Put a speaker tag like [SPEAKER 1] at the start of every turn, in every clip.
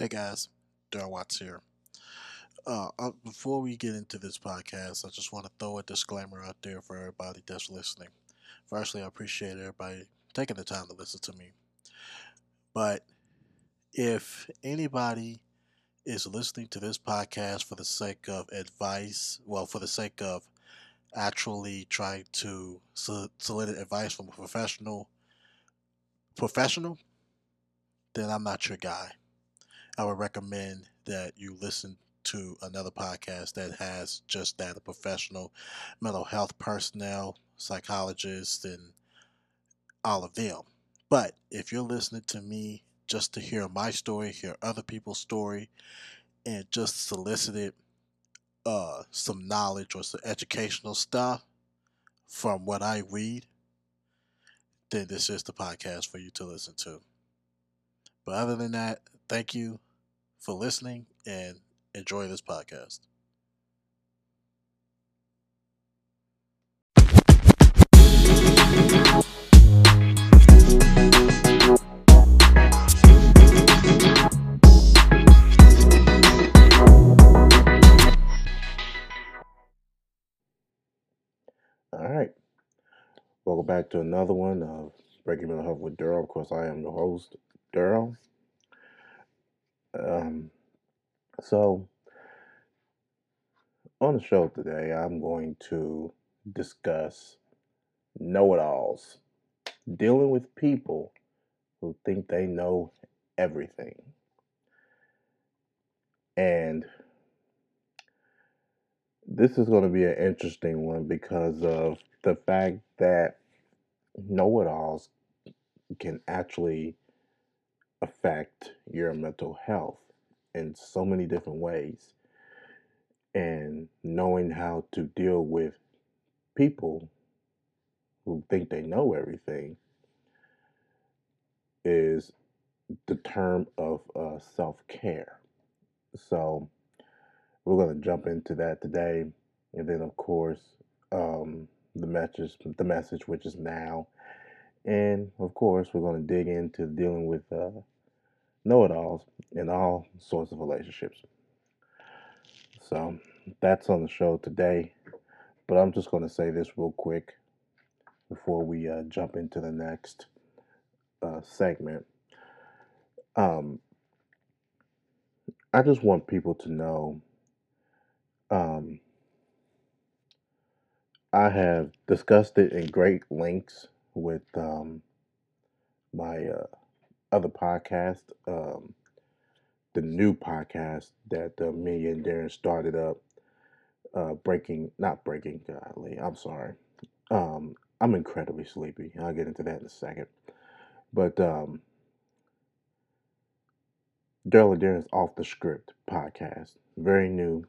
[SPEAKER 1] Hey guys, Daryl Watts here. Uh, uh, before we get into this podcast, I just want to throw a disclaimer out there for everybody that's listening. Firstly, I appreciate everybody taking the time to listen to me. But if anybody is listening to this podcast for the sake of advice, well, for the sake of actually trying to solicit advice from a professional, professional, then I'm not your guy. I would recommend that you listen to another podcast that has just that a professional mental health personnel, psychologists, and all of them. But if you're listening to me just to hear my story, hear other people's story, and just solicited uh, some knowledge or some educational stuff from what I read, then this is the podcast for you to listen to. But other than that, thank you for listening and enjoy this podcast.
[SPEAKER 2] All right. Welcome back to another one of Breaking Mental Health with Daryl. Of course, I am the host, Daryl. Um, so, on the show today, I'm going to discuss know it alls, dealing with people who think they know everything. And this is going to be an interesting one because of the fact that know it alls can actually affect your mental health in so many different ways. And knowing how to deal with people who think they know everything is the term of uh, self care. So, we're going to jump into that today. And then, of course, um, the message, the message, which is now. And of course, we're going to dig into dealing with uh, know it alls in all sorts of relationships. So that's on the show today. But I'm just going to say this real quick before we uh, jump into the next uh, segment. Um, I just want people to know um, I have discussed it in great lengths with um, my uh, other podcast, um, the new podcast that uh, me and Darren started up, uh, breaking, not breaking, godly, I'm sorry. Um, I'm incredibly sleepy. I'll get into that in a second. But um, Daryl and Darren's Off the Script podcast, very new.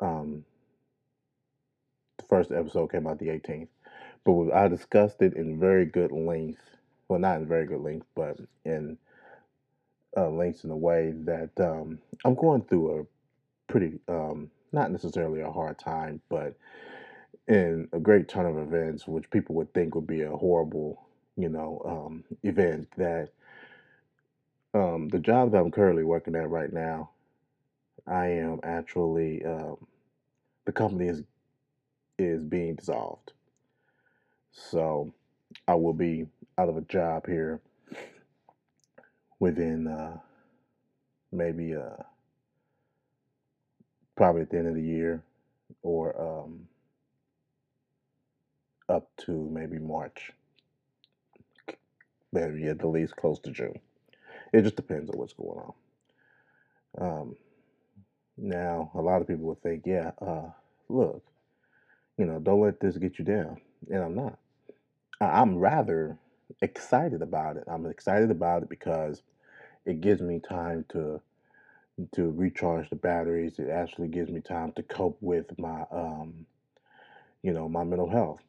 [SPEAKER 2] Um, the first episode came out the 18th, but I discussed it in very good length well, not in very good length, but in uh, lengths in a way that um, I'm going through a pretty, um, not necessarily a hard time, but in a great turn of events, which people would think would be a horrible, you know, um, event. That um, the job that I'm currently working at right now, I am actually um, the company is is being dissolved. So I will be out of a job here within uh, maybe uh, probably at the end of the year or um, up to maybe March. Maybe at the least close to June. It just depends on what's going on. Um, now, a lot of people would think, yeah, uh, look, you know, don't let this get you down. And I'm not. I'm rather excited about it. I'm excited about it because it gives me time to to recharge the batteries. It actually gives me time to cope with my um, you know, my mental health,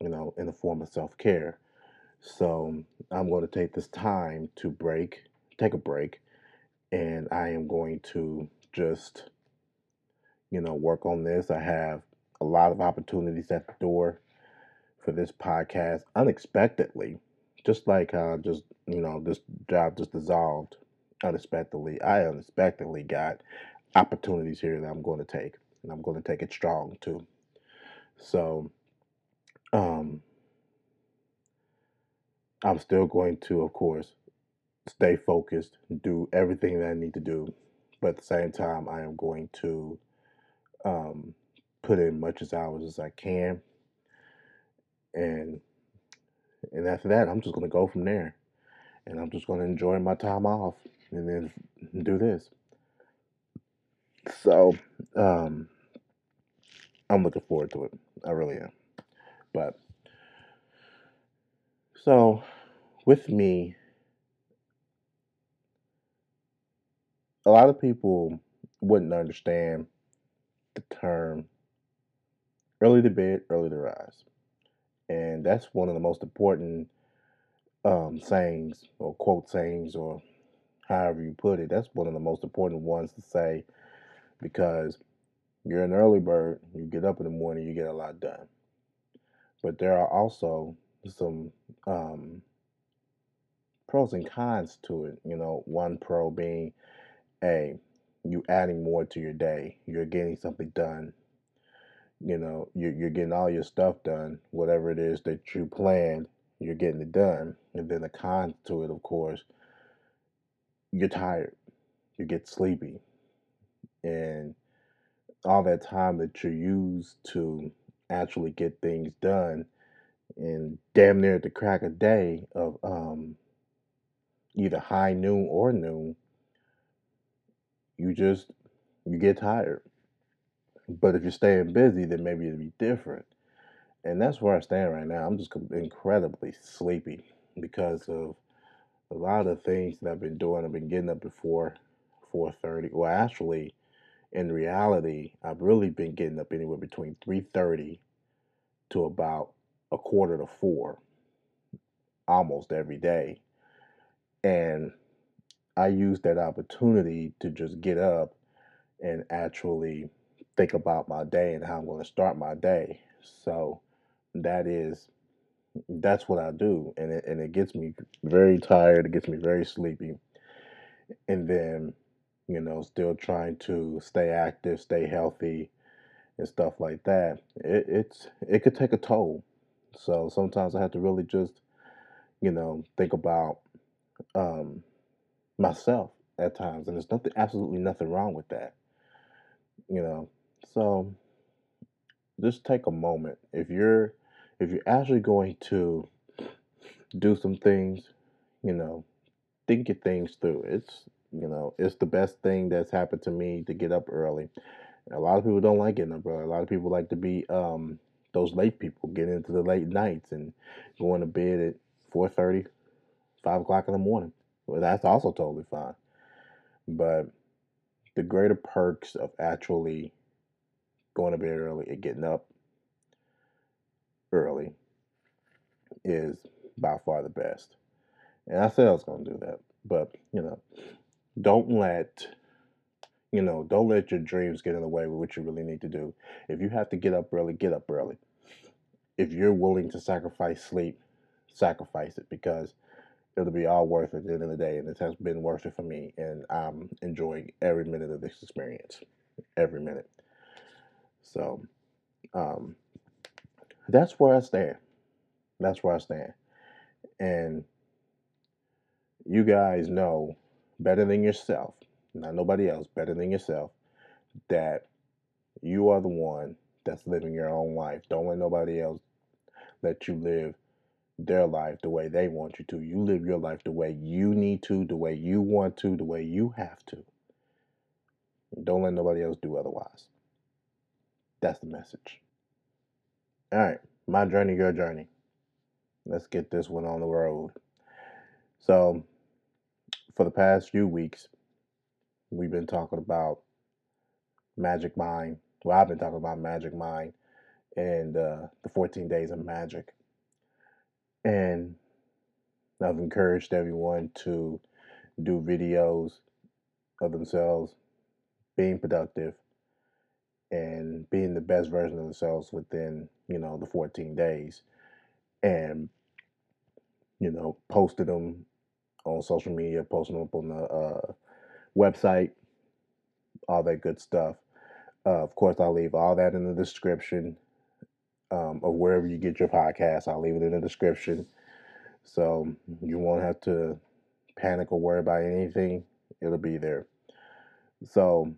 [SPEAKER 2] you know, in the form of self-care. So I'm going to take this time to break, take a break, and I am going to just, you know, work on this. I have a lot of opportunities at the door for this podcast unexpectedly just like uh, just you know this job just dissolved unexpectedly. I unexpectedly got opportunities here that I'm going to take, and I'm going to take it strong too. So, um, I'm still going to, of course, stay focused, do everything that I need to do, but at the same time, I am going to um, put in as much as hours as I can, and and after that, I'm just going to go from there, and I'm just going to enjoy my time off, and then do this. So, um, I'm looking forward to it. I really am. But so, with me, a lot of people wouldn't understand the term early to bed, early to rise. And that's one of the most important um, sayings or quote sayings or however you put it. That's one of the most important ones to say because you're an early bird, you get up in the morning, you get a lot done. But there are also some um, pros and cons to it. You know, one pro being a you adding more to your day, you're getting something done. You know, you're, you're getting all your stuff done, whatever it is that you planned, you're getting it done. And then the cons to it, of course, you're tired, you get sleepy, and all that time that you use to actually get things done and damn near at the crack of day of um, either high noon or noon, you just you get tired. But if you're staying busy, then maybe it'll be different. And that's where I stand right now. I'm just incredibly sleepy because of a lot of things that I've been doing. I've been getting up before 4:30. Well, actually, in reality, I've really been getting up anywhere between 3:30 to about a quarter to 4 almost every day. And I use that opportunity to just get up and actually think about my day and how I'm going to start my day. So that is that's what I do, and it and it gets me very tired. It gets me very sleepy, and then you know still trying to stay active, stay healthy, and stuff like that. It, it's it could take a toll. So sometimes I have to really just you know think about um, myself at times, and there's nothing absolutely nothing wrong with that. You know, so just take a moment if you're if you're actually going to do some things, you know, think your things through. It's you know, it's the best thing that's happened to me to get up early. A lot of people don't like getting up early. A lot of people like to be um, those late people, getting into the late nights and going to bed at 4.30, 5 o'clock in the morning. Well, that's also totally fine. But the greater perks of actually going to bed early and getting up early is by far the best. And I said I was going to do that. But, you know, don't let you know, don't let your dreams get in the way with what you really need to do. If you have to get up early, get up early. If you're willing to sacrifice sleep, sacrifice it because it'll be all worth it at the end of the day. And it has been worth it for me. And I'm enjoying every minute of this experience. Every minute. So um, that's where I stand. That's where I stand. And you guys know better than yourself, not nobody else, better than yourself, that you are the one that's living your own life. Don't let nobody else let you live their life the way they want you to. You live your life the way you need to, the way you want to, the way you have to. Don't let nobody else do otherwise. That's the message. All right, my journey, your journey. Let's get this one on the road. So, for the past few weeks, we've been talking about Magic Mind. Well, I've been talking about Magic Mind and uh, the 14 Days of Magic. And I've encouraged everyone to do videos of themselves being productive and being the best version of themselves within, you know, the 14 days. And, you know, posted them on social media, post them up on the uh, website, all that good stuff. Uh, of course, I'll leave all that in the description um, of wherever you get your podcast. I'll leave it in the description. So you won't have to panic or worry about anything. It'll be there. So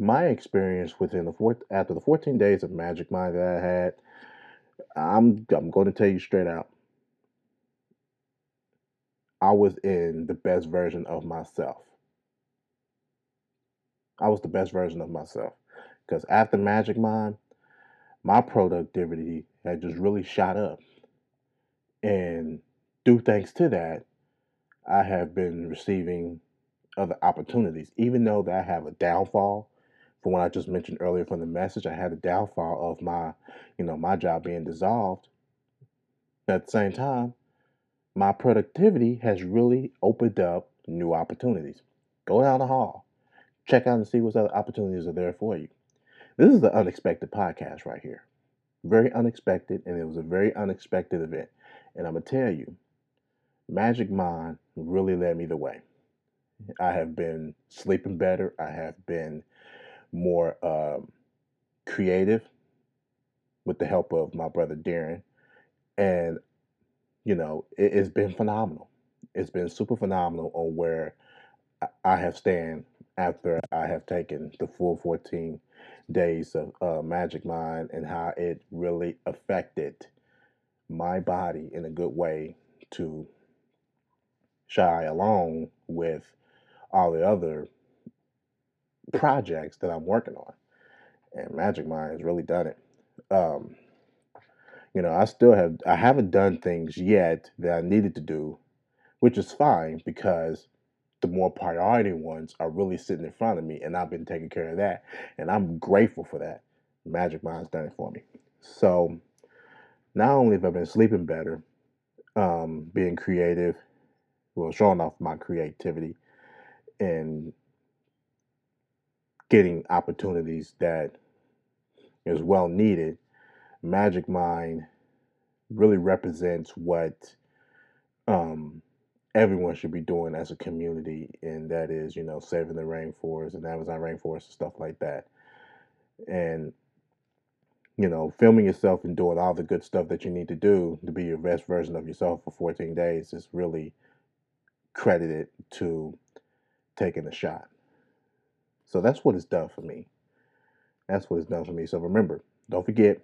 [SPEAKER 2] my experience within the fourth after the 14 days of Magic Mind that I had, I'm I'm going to tell you straight out. I was in the best version of myself. I was the best version of myself because after Magic Mind, my productivity had just really shot up. And due thanks to that, I have been receiving other opportunities. Even though that I have a downfall from what I just mentioned earlier from the message, I had a downfall of my, you know, my job being dissolved. At the same time, my productivity has really opened up new opportunities. Go down the hall, check out and see what other opportunities are there for you. This is the unexpected podcast right here. Very unexpected, and it was a very unexpected event. And I'm going to tell you, Magic Mind really led me the way. I have been sleeping better. I have been more um, creative with the help of my brother Darren. And, you know, it, has been phenomenal. It's been super phenomenal on where I have stand after I have taken the full 14 days of uh, Magic Mind and how it really affected my body in a good way to shy along with all the other projects that I'm working on. And Magic Mind has really done it. Um, you know, I still have I haven't done things yet that I needed to do, which is fine because the more priority ones are really sitting in front of me and I've been taking care of that. And I'm grateful for that. Magic Mind's done it for me. So not only have I been sleeping better, um, being creative, well, showing off my creativity and getting opportunities that is well needed, Magic Mind really represents what um, everyone should be doing as a community, and that is, you know, saving the rainforest and Amazon rainforest and stuff like that. And you know, filming yourself and doing all the good stuff that you need to do to be your best version of yourself for 14 days is really credited to taking a shot. So that's what it's done for me. That's what it's done for me. So remember, don't forget,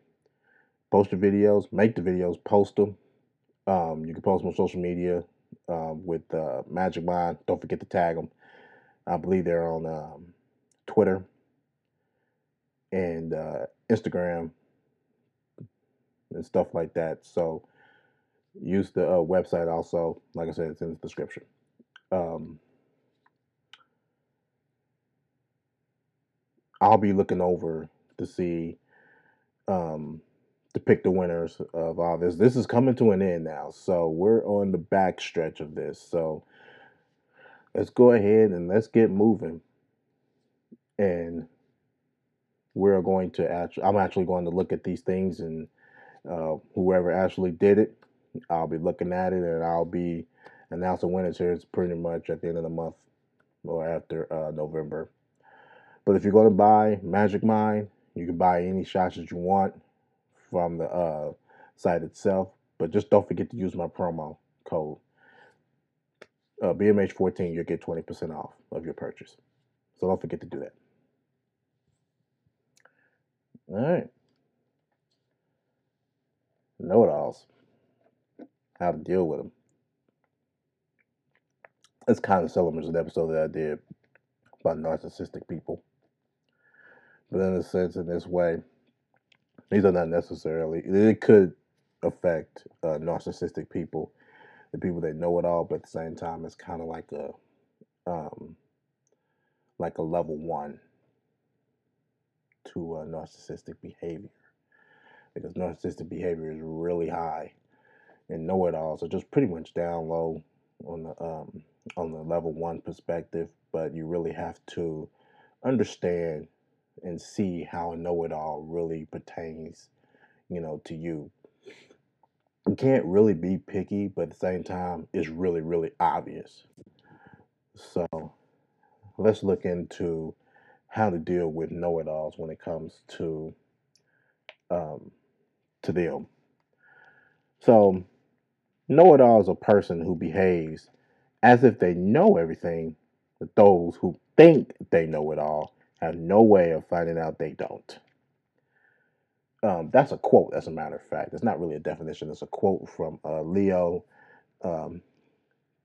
[SPEAKER 2] post your videos, make the videos, post them. Um, you can post them on social media um, with uh, Magic Mind. Don't forget to tag them. I believe they're on um, Twitter and uh, Instagram and stuff like that. So use the uh, website also. Like I said, it's in the description. Um, I'll be looking over to see um, to pick the winners of all this. This is coming to an end now, so we're on the back stretch of this. So let's go ahead and let's get moving. And we're going to actually, I'm actually going to look at these things and uh, whoever actually did it, I'll be looking at it and I'll be announcing winners here. It's pretty much at the end of the month or after uh, November. But if you're going to buy Magic Mind, you can buy any shots that you want from the uh, site itself. But just don't forget to use my promo code uh, BMH14. You'll get 20% off of your purchase. So don't forget to do that. All right know it alls, how to deal with them. It's kind of similar to an episode that I did about narcissistic people. But in a sense, in this way, these are not necessarily, it could affect uh, narcissistic people, the people that know it all, but at the same time, it's kind of like a, um, like a level one to uh, narcissistic behavior because narcissistic behavior is really high and know it all. So just pretty much down low on the um, on the level one perspective, but you really have to understand and see how a know it all really pertains, you know, to you. you. can't really be picky, but at the same time, it's really, really obvious. So let's look into how to deal with know-it-alls when it comes to um, to them. So, know-it-all is a person who behaves as if they know everything, but those who think they know it all have no way of finding out they don't. Um, that's a quote, as a matter of fact. It's not really a definition. It's a quote from uh, Leo um,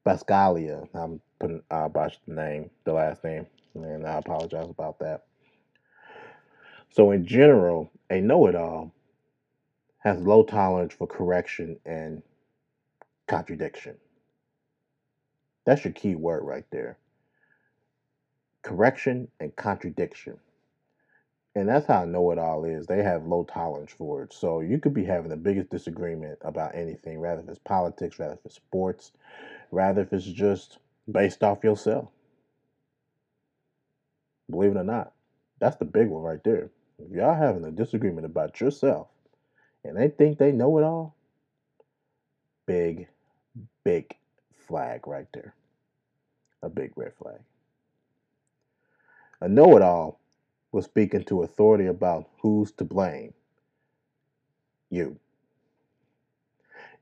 [SPEAKER 2] Bascalia. I'm putting I botched the name, the last name, and I apologize about that. So, in general, a know-it-all has low tolerance for correction and contradiction. That's your key word right there. Correction and contradiction. And that's how know it all is. They have low tolerance for it. So you could be having the biggest disagreement about anything, rather if it's politics, rather if it's sports, rather if it's just based off yourself. Believe it or not, that's the big one right there. If y'all having a disagreement about yourself and they think they know it all, big, big flag right there. A big red flag. A know it all was speaking to authority about who's to blame. You.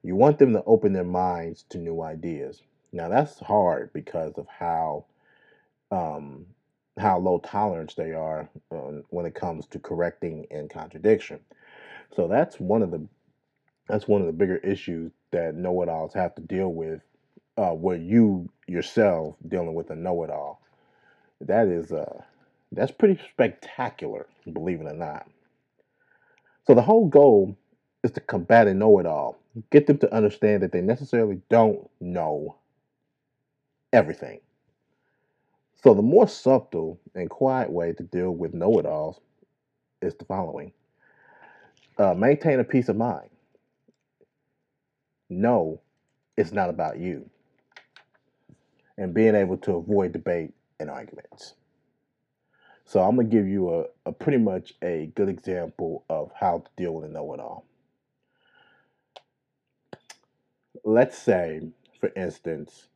[SPEAKER 2] You want them to open their minds to new ideas. Now that's hard because of how um, how low tolerance they are um, when it comes to correcting and contradiction. So that's one of the that's one of the bigger issues that know-it-alls have to deal with, uh, where you yourself dealing with a know-it-all. That is uh, that's pretty spectacular, believe it or not. So the whole goal is to combat a know-it-all, get them to understand that they necessarily don't know everything. So the more subtle and quiet way to deal with know-it-alls is the following: uh, maintain a peace of mind. No, it's not about you. And being able to avoid debate and arguments. So I'm gonna give you a, a pretty much a good example of how to deal with a know-it-all. Let's say, for instance,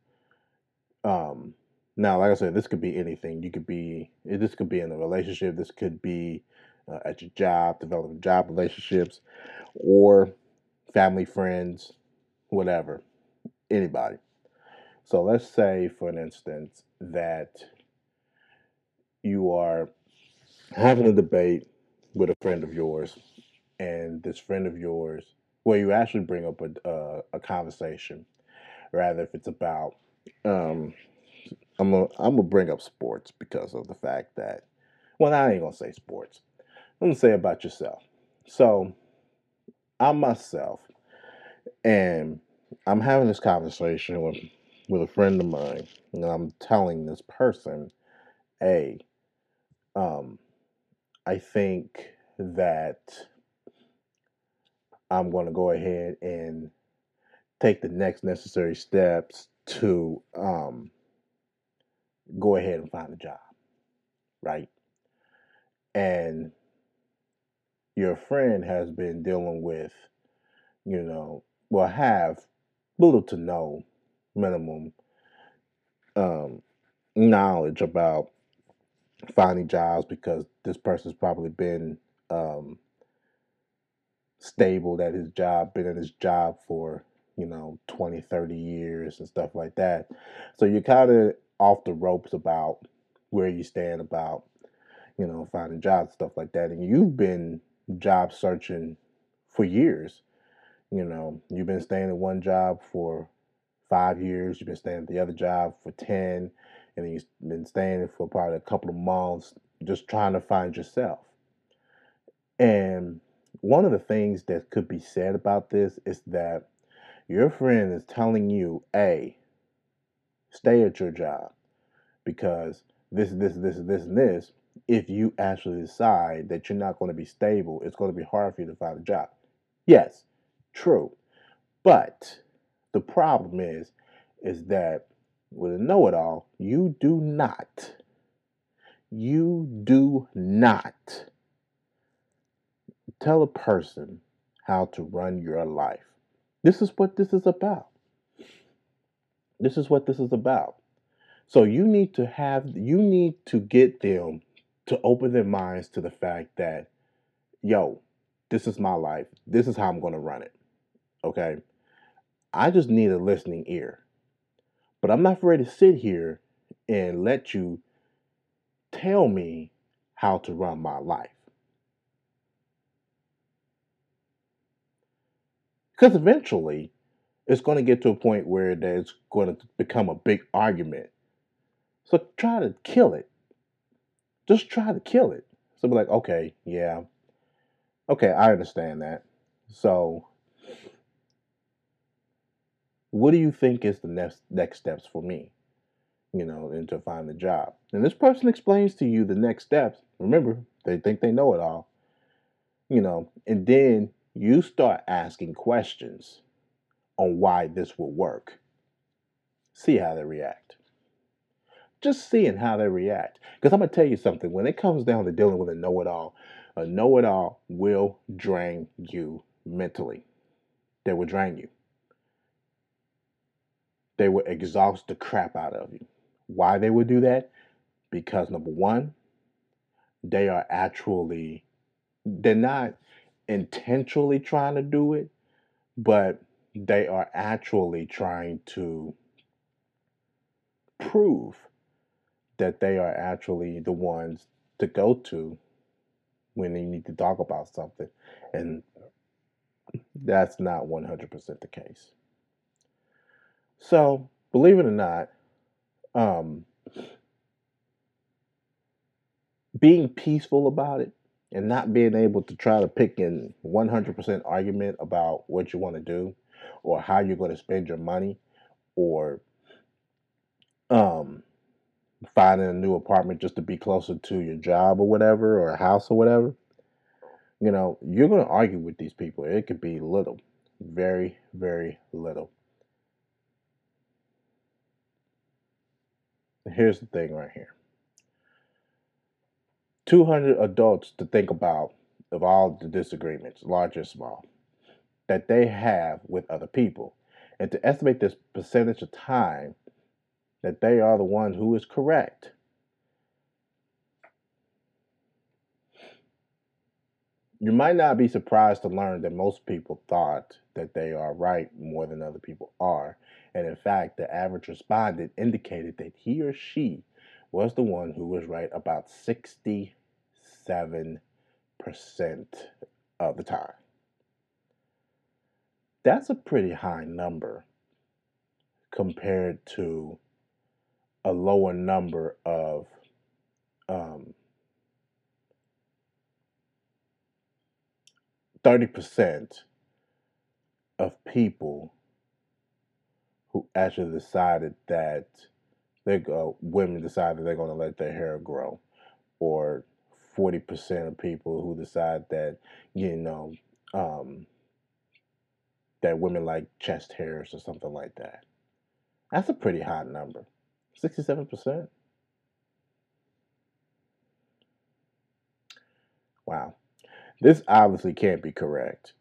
[SPEAKER 2] um, now like I said, this could be anything. You could be this could be in a relationship. This could be uh, at your job, developing job relationships, or family, friends, whatever, anybody. So let's say, for an instance, that you are having a debate with a friend of yours, and this friend of yours, well, you actually bring up a uh, a conversation, rather if it's about, um, I'm gonna I'm gonna bring up sports because of the fact that, well, I ain't gonna say sports. I'm gonna say about yourself. So, I myself, and I'm having this conversation with with a friend of mine, and I'm telling this person, "Hey, um, I think that I'm going to go ahead and take the next necessary steps to um, go ahead and find a job, right?" And your friend has been dealing with, you know, will have little to no minimum um, knowledge about finding jobs because this person's probably been um, stable at his job, been in his job for, you know, 20, 30 years and stuff like that. So you're kind of off the ropes about where you stand about, you know, finding jobs, stuff like that. And you've been job searching for years. You know, you've been staying at one job for five years, you've been staying at the other job for 10, and you've been staying for probably a couple of months just trying to find yourself. And one of the things that could be said about this is that your friend is telling you, A, stay at your job because this, this, this, this, and this. If you actually decide that you're not going to be stable, it's going to be hard for you to find a job. Yes, true. But the problem is, is that with a know it all, you do not, you do not tell a person how to run your life. This is what this is about. This is what this is about. So you need to have you need to get them to open their minds to the fact that yo, this is my life. This is how I'm going to run it. Okay? I just need a listening ear. But I'm not ready to sit here and let you tell me how to run my life. Because eventually, it's going to get to a point where there's going to become a big argument. So try to kill it. Just try to kill it. So be like, okay, yeah. Okay, I understand that. So what do you think is the next next steps for me? You know, and to find the job. And this person explains to you the next steps. Remember, they think they know it all. You know, and then you start asking questions on why this will work. See how they react. Just seeing how they react. Because I'm going to tell you something when it comes down to dealing with a know it all, a know it all will drain you mentally. They will drain you. They will exhaust the crap out of you. Why they would do that? Because number one, they are actually, they're not intentionally trying to do it, but they are actually trying to prove that they are actually the ones to go to when they need to talk about something. And that's not 100% the case. So, believe it or not, um, being peaceful about it and not being able to try to pick in 100% argument about what you want to do or how you're going to spend your money or um, finding a new apartment just to be closer to your job or whatever or a house or whatever you know you're going to argue with these people. It could be little very very little here's the thing right here 200 adults to think about of all the disagreements large or small that they have with other people and to estimate this percentage of time that they are the one who is correct. You might not be surprised to learn that most people thought that they are right more than other people are. And in fact, the average respondent indicated that he or she was the one who was right about 67% of the time. That's a pretty high number compared to a lower number of um, 30% of people who actually decided that they go women decide that they're going to let their hair grow or 40% of people who decide that you know um, that women like chest hairs or something like that. That's a pretty high number. 67%. Wow. This obviously can't be correct.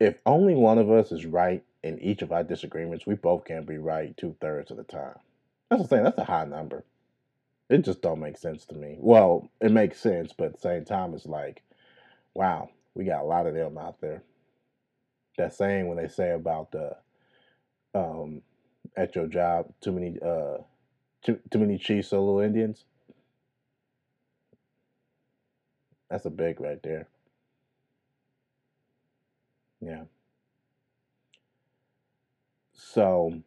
[SPEAKER 2] If only one of us is right in each of our disagreements, we both can't be right two thirds of the time. That's the thing, that's a high number. It just don't make sense to me. Well, it makes sense, but at the same time, it's like, wow, we got a lot of them out there that saying when they say about the um, at your job too many uh, too, too many chiefs so little Indians. That's a big right there. Yeah. So,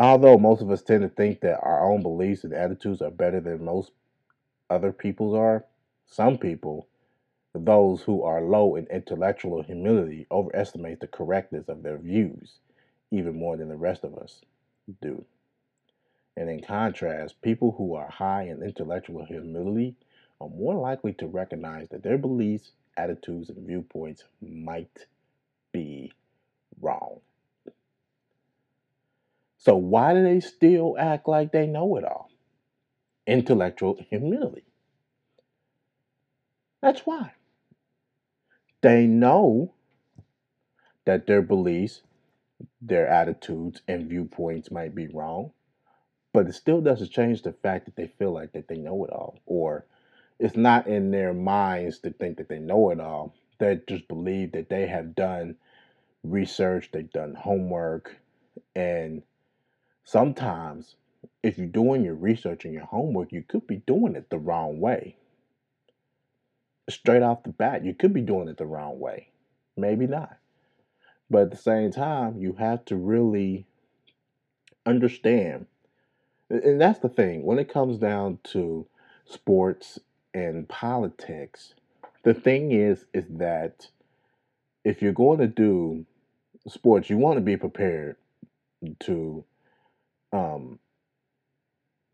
[SPEAKER 2] although most of us tend to think that our own beliefs and attitudes are better than most other people's are, some people those who are low in intellectual humility overestimate the correctness of their views even more than the rest of us do. And in contrast, people who are high in intellectual humility are more likely to recognize that their beliefs, attitudes, and viewpoints might be wrong. So, why do they still act like they know it all? Intellectual humility. That's why. They know that their beliefs, their attitudes, and viewpoints might be wrong, but it still doesn't change the fact that they feel like that they know it all, or it's not in their minds to think that they know it all. They just believe that they have done research, they've done homework, and sometimes if you're doing your research and your homework, you could be doing it the wrong way. Straight off the bat, you could be doing it the wrong way. Maybe not. But at the same time, you have to really understand. And that's the thing. When it comes down to sports and politics, the thing is is that if you're going to do sports, you want to be prepared to um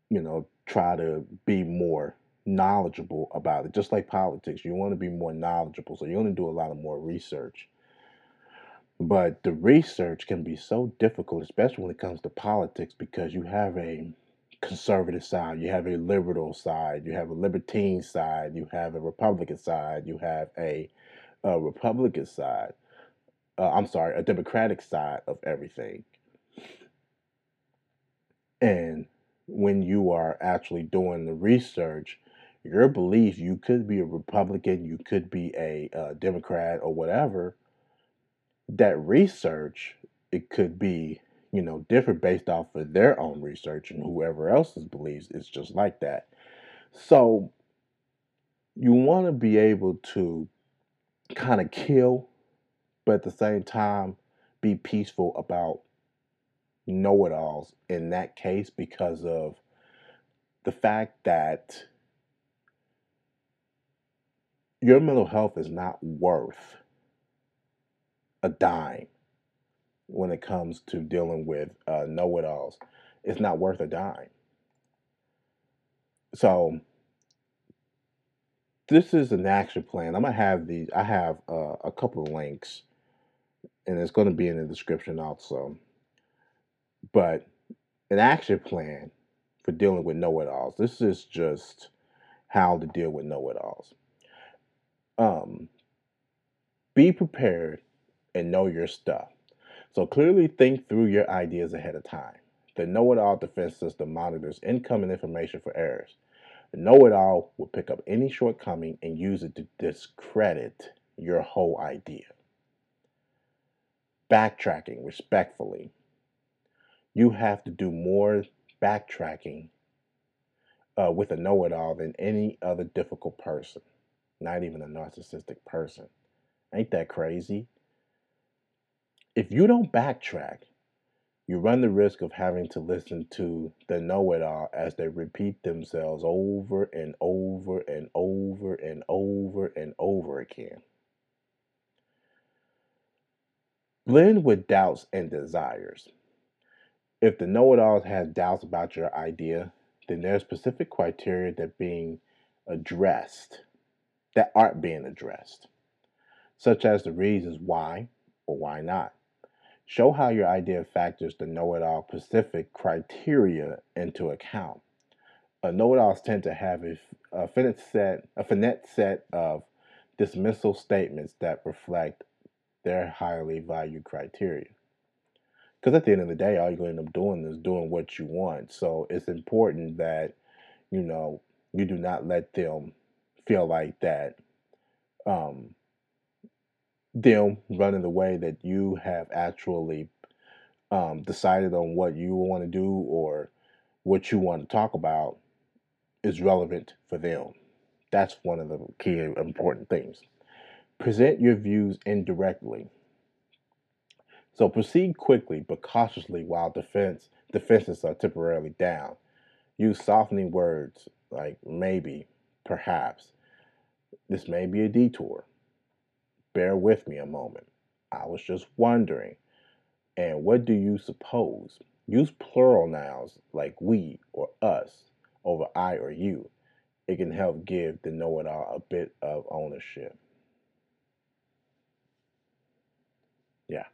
[SPEAKER 2] you know, try to be more knowledgeable about it. Just like politics, you want to be more knowledgeable, so you want to do a lot of more research. But the research can be so difficult, especially when it comes to politics, because you have a conservative side, you have a liberal side, you have a libertine side, you have a Republican side, you have a, a Republican side. Uh, I'm sorry, a Democratic side of everything. And when you are actually doing the research, your belief, you could be a Republican, you could be a, uh Democrat or whatever, that research, it could be, you know, different based off of their own research and whoever else's beliefs is just like that. So you want to be able to kind of kill, but at the same time be peaceful about know it alls in that case because of the fact that your mental health is not worth a dime when it comes to dealing with uh, know it alls. It's not worth a dime. So, this is an action plan. I'm gonna have the I have uh, a couple of links, and it's going to be in the description also. But an action plan for dealing with know it alls. This is just how to deal with know it alls. Um, be prepared and know your stuff. So clearly think through your ideas ahead of time. The know it all defense system monitors incoming information for errors. The know it all will pick up any shortcoming and use it to discredit your whole idea. Backtracking respectfully you have to do more backtracking uh, with a know it all than any other difficult person, not even a narcissistic person. Ain't that crazy? If you don't backtrack, you run the risk of having to listen to the know it all as they repeat themselves over and over and over and over and over again. Blend with doubts and desires. If the know-it-alls have doubts about your idea, then there are specific criteria that being addressed that aren't being addressed, such as the reasons why or why not. Show how your idea factors the know-it-all specific criteria into account. A know-it-alls tend to have a finite set, a finite set of dismissal statements that reflect their highly valued criteria. Because at the end of the day, all you're going to end up doing is doing what you want. So it's important that, you know, you do not let them feel like that um, them running the way that you have actually um, decided on what you want to do or what you want to talk about is relevant for them. That's one of the key important things. Present your views indirectly. So proceed quickly but cautiously while defense defenses are temporarily down. Use softening words like maybe, perhaps. This may be a detour. Bear with me a moment. I was just wondering. And what do you suppose? Use plural nouns like we or us over I or you. It can help give the know it all a bit of ownership. Yeah.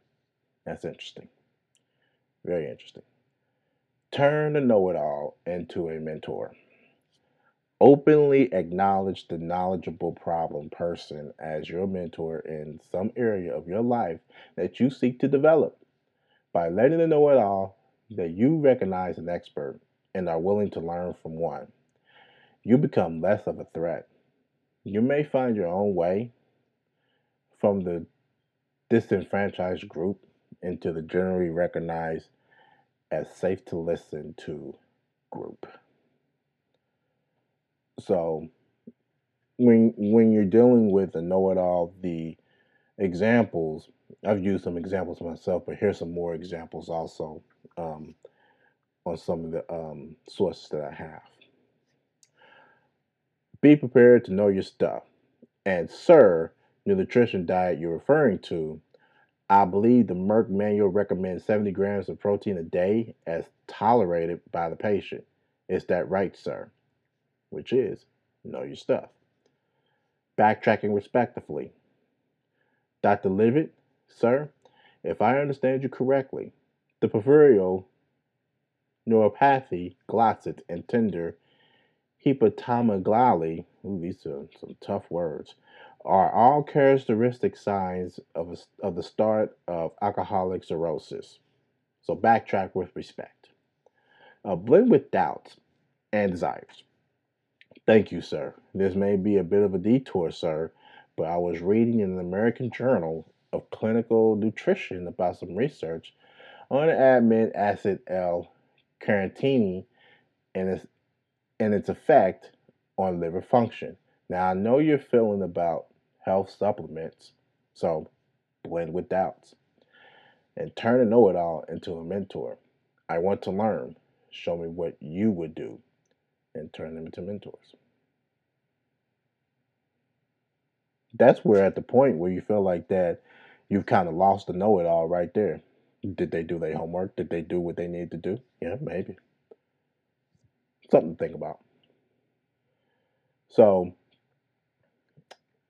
[SPEAKER 2] That's interesting. Very interesting. Turn the know it all into a mentor. Openly acknowledge the knowledgeable problem person as your mentor in some area of your life that you seek to develop. By letting them know it all that you recognize an expert and are willing to learn from one, you become less of a threat. You may find your own way from the disenfranchised group into the generally recognized as safe to listen to group. So when when you're dealing with a know-it-all, the examples I've used some examples myself, but here's some more examples also um, on some of the um, sources that I have. Be prepared to know your stuff. And sir, the nutrition diet you're referring to, I believe the Merck manual recommends 70 grams of protein a day as tolerated by the patient. Is that right, sir? Which is know your stuff. Backtracking respectfully. Dr. Livet, sir, if I understand you correctly, the peripheral neuropathy, glossitis, and tender hepatomegaly, ooh, these are some tough words, are all characteristic signs of, a, of the start of alcoholic cirrhosis. So backtrack with respect. Uh, blend with doubts and desires. Thank you, sir. This may be a bit of a detour, sir, but I was reading in the American Journal of Clinical Nutrition about some research on amino acid L-carnitine and its, and its effect on liver function. Now, I know you're feeling about health supplements, so blend with doubts and turn a know it all into a mentor. I want to learn. Show me what you would do and turn them into mentors. That's where at the point where you feel like that you've kind of lost the know it all right there. Did they do their homework? Did they do what they need to do? Yeah, maybe. Something to think about. So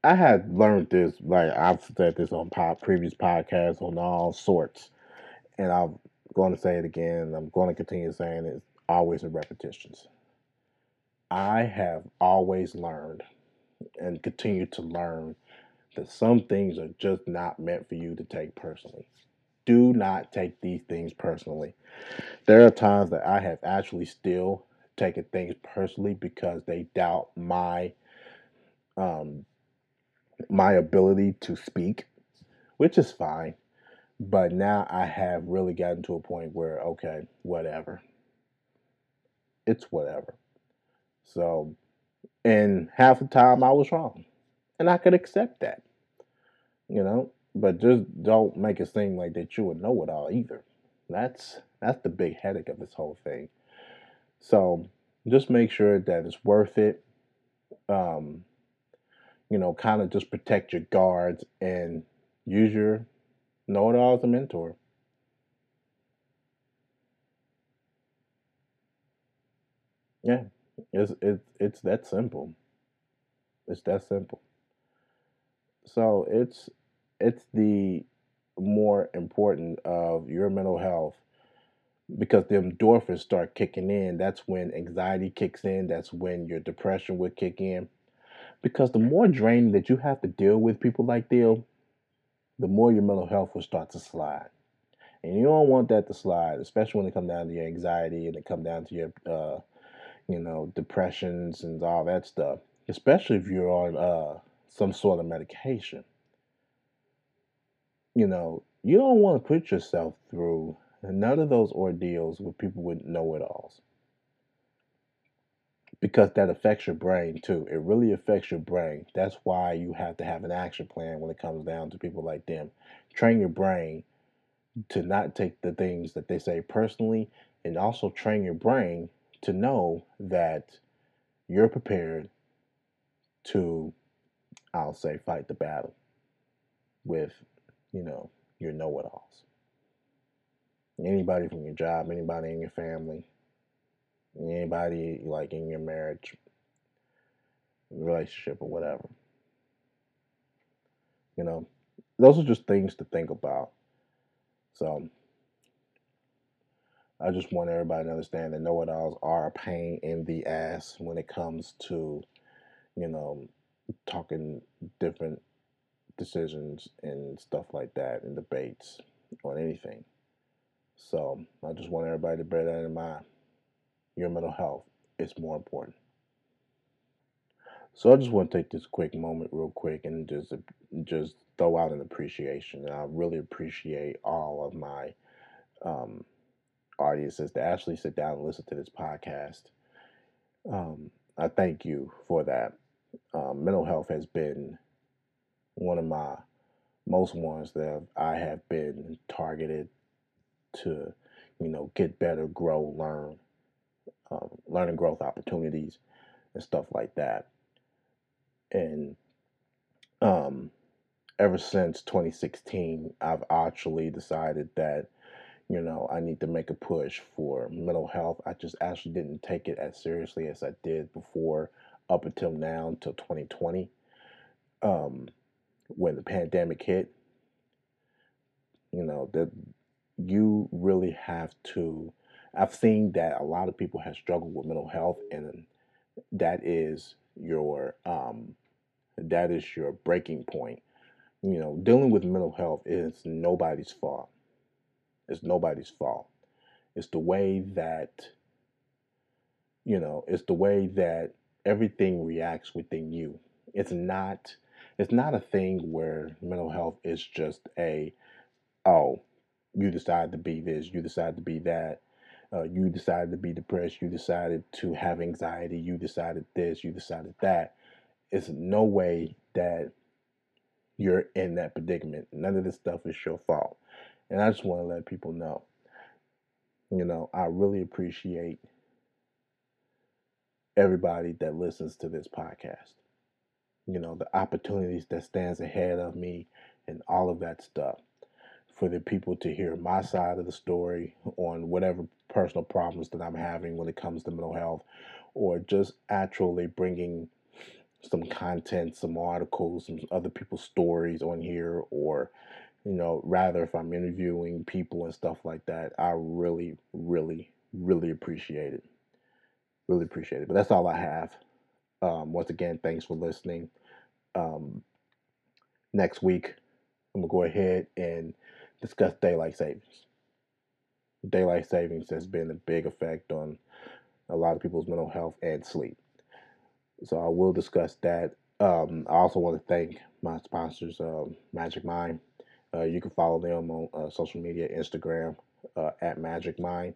[SPEAKER 2] I had learned this, like I've said this on previous podcasts on all sorts, and I'm going to say it again. I'm going to continue saying it. Always in repetitions. I have always learned and continue to learn that some things are just not meant for you to take personally. Do not take these things personally. There are times that I have actually still taken things personally because they doubt my um, my ability to speak, which is fine. But now I have really gotten to a point where okay, whatever. It's whatever. So, and half the time I was wrong, and I could accept that you know. But just don't make it seem like that you would know it all either. That's that's the big headache of this whole thing. So just make sure that it's worth it. Um, you know, kind of just protect your guards and use your know it all as a mentor. Yeah, it's it's it's that simple. It's that simple. So it's it's the more important of your mental health because the endorphins start kicking in. That's when anxiety kicks in. That's when your depression would kick in. Because the more draining that you have to deal with people like them, the more your mental health will start to slide. And you don't want that to slide, especially when it comes down to your anxiety and it comes down to your, uh, you know, depressions and all that stuff. Especially if you're on uh, some sort of medication you know, you don't want to put yourself through none of those ordeals with people with know it alls. Because that affects your brain too. It really affects your brain. That's why you have to have an action plan when it comes down to people like them. Train your brain to not take the things that they say personally, and also train your brain to know that you're prepared to, I'll say, fight the battle with you know, your know it alls. Anybody from your job, anybody in your family, anybody like in your marriage, relationship, or whatever. You know, those are just things to think about. So, I just want everybody to understand that know it alls are a pain in the ass when it comes to, you know, talking different decisions and stuff like that and debates on anything. So I just want everybody to bear that in mind. Your mental health is more important. So I just want to take this quick moment, real quick, and just just throw out an appreciation. And I really appreciate all of my um, audiences to actually sit down and listen to this podcast. Um, I thank you for that. Um, mental health has been one of my most ones that I have been targeted to, you know, get better, grow, learn, um, learning growth opportunities, and stuff like that. And um, ever since 2016, I've actually decided that, you know, I need to make a push for mental health. I just actually didn't take it as seriously as I did before, up until now, until 2020, um, when the pandemic hit. You know, that you really have to. I've seen that a lot of people have struggled with mental health, and that is your um, that is your breaking point. You know, dealing with mental health is nobody's fault. It's nobody's fault. It's the way that you know, it's the way that everything reacts within you. It's not it's not a thing where mental health is just a oh, you decide to be this, you decide to be that, uh, you decided to be depressed, you decided to have anxiety, you decided this, you decided that. It's no way that you're in that predicament. None of this stuff is your fault. And I just want to let people know, you know, I really appreciate everybody that listens to this podcast. You know, the opportunities that stands ahead of me and all of that stuff for the people to hear my side of the story on whatever personal problems that I'm having when it comes to mental health, or just actually bringing some content, some articles, some other people's stories on here, or you know, rather if I'm interviewing people and stuff like that, I really, really, really appreciate it. Really appreciate it. But that's all I have. Um, once again, thanks for listening. Um, next week, I'm gonna go ahead and discuss daylight savings. Daylight savings has been a big effect on a lot of people's mental health and sleep. So I will discuss that. Um, I also want to thank my sponsors, um, Magic Mind. Uh, you can follow them on uh, social media, Instagram uh, at Magic Mind.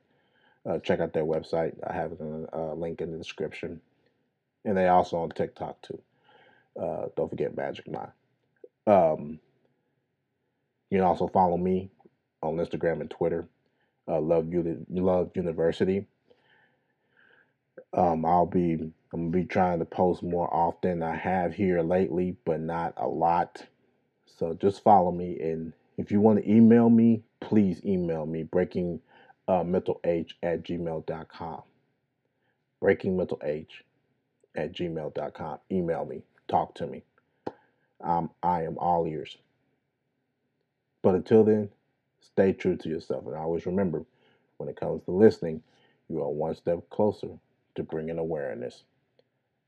[SPEAKER 2] Uh, check out their website. I have a uh, link in the description. And they also on TikTok too. Uh, don't forget Magic Mind. Um, you can also follow me on Instagram and Twitter. Uh, Love Uni- Love University. Um, I'll be I'm gonna be trying to post more often. I have here lately, but not a lot. So just follow me, and if you want to email me, please email me breaking uh, mental age at gmail.com. Breaking mental age at gmail.com. Email me, talk to me. Um, I am all ears. But until then, stay true to yourself. And always remember when it comes to listening, you are one step closer to bringing awareness.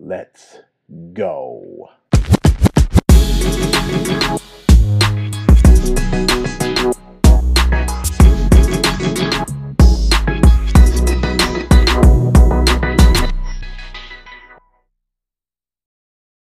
[SPEAKER 2] Let's go.